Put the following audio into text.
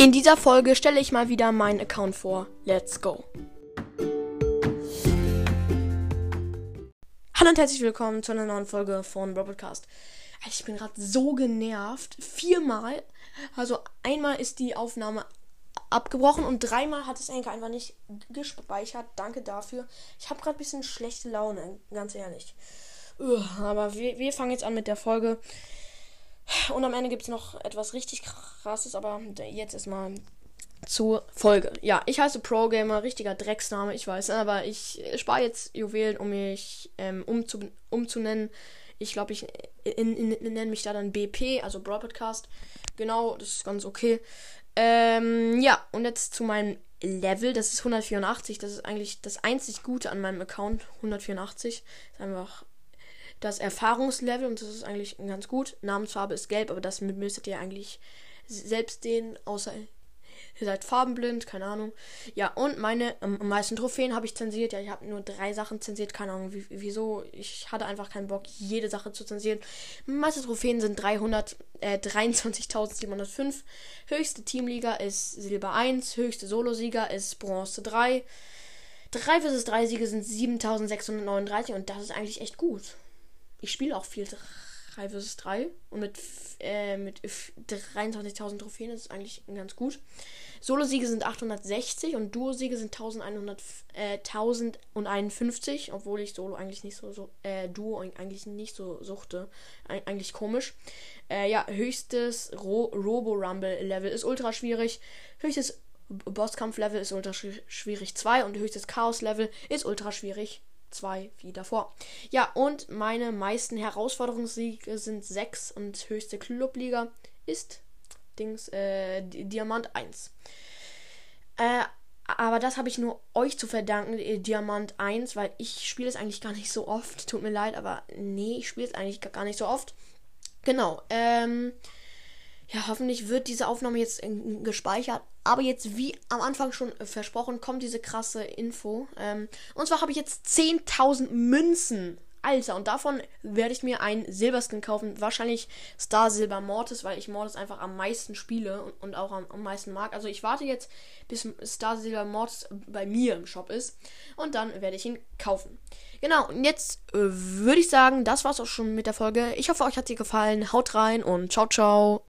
In dieser Folge stelle ich mal wieder meinen Account vor. Let's go. Hallo und herzlich willkommen zu einer neuen Folge von Broadcast. Ich bin gerade so genervt. Viermal, also einmal ist die Aufnahme abgebrochen und dreimal hat es Anchor einfach nicht gespeichert. Danke dafür. Ich habe gerade ein bisschen schlechte Laune, ganz ehrlich. Aber wir, wir fangen jetzt an mit der Folge. Und am Ende gibt es noch etwas richtig krasses, aber jetzt erstmal zur Folge. Ja, ich heiße Pro Gamer, richtiger Drecksname, ich weiß, aber ich spare jetzt Juwelen, um mich ähm, umzu, umzunennen. Ich glaube, ich nenne mich da dann BP, also Broadcast. Genau, das ist ganz okay. Ähm, ja, und jetzt zu meinem Level. Das ist 184. Das ist eigentlich das einzig Gute an meinem Account. 184. Ist einfach das Erfahrungslevel und das ist eigentlich ganz gut. Namensfarbe ist gelb, aber das müsstet ihr eigentlich selbst sehen, außer ihr seid farbenblind, keine Ahnung. Ja, und meine ähm, meisten Trophäen habe ich zensiert. Ja, ich habe nur drei Sachen zensiert, keine Ahnung wieso. Ich hatte einfach keinen Bock, jede Sache zu zensieren. Meiste Trophäen sind 323.705. Äh, höchste Teamliga ist Silber 1, höchste Solosieger ist Bronze 3. 3 vs 3 Siege sind 7639 und das ist eigentlich echt gut ich spiele auch viel 3 vs 3 und mit, äh, mit 23.000 Trophäen ist es eigentlich ganz gut. Solo-Siege sind 860 und Duo-Siege sind 1100, äh, 1051, obwohl ich Solo eigentlich nicht so, so äh, Duo eigentlich nicht so suchte. Eig eigentlich komisch. Äh, ja, höchstes Ro Robo-Rumble-Level ist ultra schwierig. Höchstes Bosskampf-Level ist ultra schwierig 2 und höchstes Chaos-Level ist ultra schwierig zwei wie davor. Ja, und meine meisten Herausforderungssiege sind sechs und höchste Clubliga ist Dings, äh, Diamant 1. Äh, aber das habe ich nur euch zu verdanken, Diamant 1, weil ich spiele es eigentlich gar nicht so oft. Tut mir leid, aber nee, ich spiele es eigentlich gar nicht so oft. Genau, ähm, ja, hoffentlich wird diese Aufnahme jetzt gespeichert. Aber jetzt, wie am Anfang schon versprochen, kommt diese krasse Info. Ähm, und zwar habe ich jetzt 10.000 Münzen. Alter, und davon werde ich mir einen Silberskin kaufen. Wahrscheinlich Star Silber Mortis, weil ich Mortis einfach am meisten spiele und, und auch am, am, meisten mag. Also ich warte jetzt, bis Star Silber Mortis bei mir im Shop ist. Und dann werde ich ihn kaufen. Genau, und jetzt äh, würde ich sagen, das war's auch schon mit der Folge. Ich hoffe, euch hat sie gefallen. Haut rein und ciao, ciao.